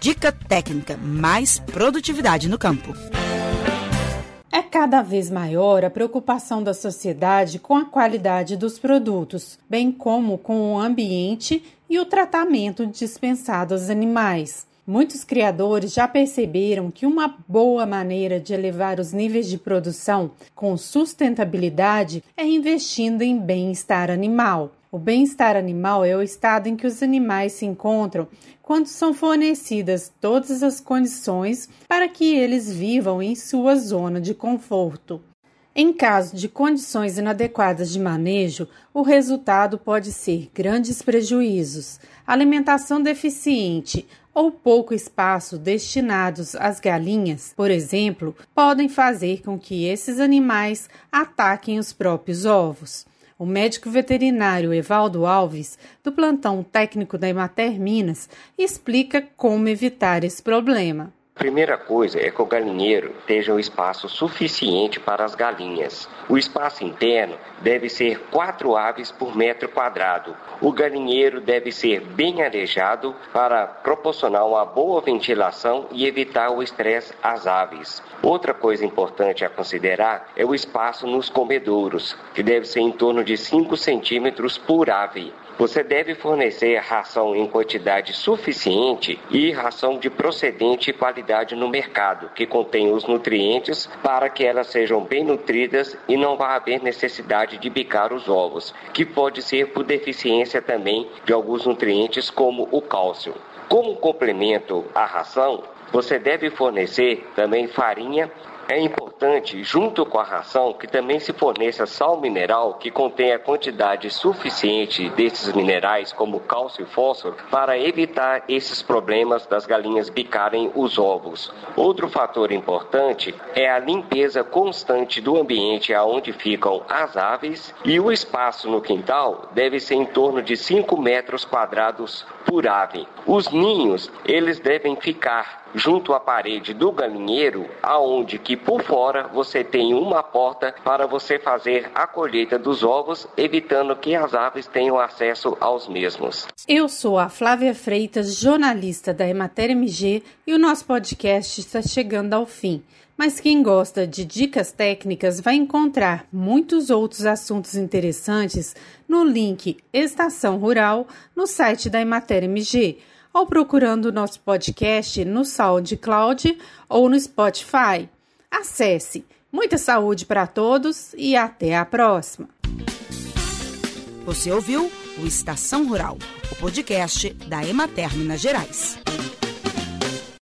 Dica técnica, mais produtividade no campo. É cada vez maior a preocupação da sociedade com a qualidade dos produtos, bem como com o ambiente e o tratamento dispensado aos animais. Muitos criadores já perceberam que uma boa maneira de elevar os níveis de produção com sustentabilidade é investindo em bem-estar animal. O bem-estar animal é o estado em que os animais se encontram quando são fornecidas todas as condições para que eles vivam em sua zona de conforto. Em caso de condições inadequadas de manejo, o resultado pode ser grandes prejuízos, alimentação deficiente ou pouco espaço destinados às galinhas, por exemplo, podem fazer com que esses animais ataquem os próprios ovos. O médico veterinário Evaldo Alves, do plantão técnico da Emater Minas, explica como evitar esse problema. Primeira coisa é que o galinheiro esteja um espaço suficiente para as galinhas. O espaço interno deve ser quatro aves por metro quadrado. O galinheiro deve ser bem arejado para proporcionar uma boa ventilação e evitar o estresse às aves. Outra coisa importante a considerar é o espaço nos comedouros, que deve ser em torno de 5 centímetros por ave. Você deve fornecer ração em quantidade suficiente e ração de procedente e qualidade no mercado, que contém os nutrientes para que elas sejam bem nutridas e não vá haver necessidade de bicar os ovos, que pode ser por deficiência também de alguns nutrientes como o cálcio. Como complemento à ração, você deve fornecer também farinha é importante, junto com a ração, que também se forneça sal mineral que contenha quantidade suficiente desses minerais, como cálcio e fósforo, para evitar esses problemas das galinhas bicarem os ovos. Outro fator importante é a limpeza constante do ambiente aonde ficam as aves e o espaço no quintal deve ser em torno de 5 metros quadrados por ave. Os ninhos, eles devem ficar junto à parede do galinheiro, aonde que por fora você tem uma porta para você fazer a colheita dos ovos, evitando que as aves tenham acesso aos mesmos. Eu sou a Flávia Freitas, jornalista da Emater MG, e o nosso podcast está chegando ao fim. Mas quem gosta de dicas técnicas vai encontrar muitos outros assuntos interessantes no link Estação Rural no site da Emater MG ou procurando o nosso podcast no SoundCloud ou no Spotify. Acesse. Muita saúde para todos e até a próxima. Você ouviu o Estação Rural, o podcast da Emater Minas Gerais.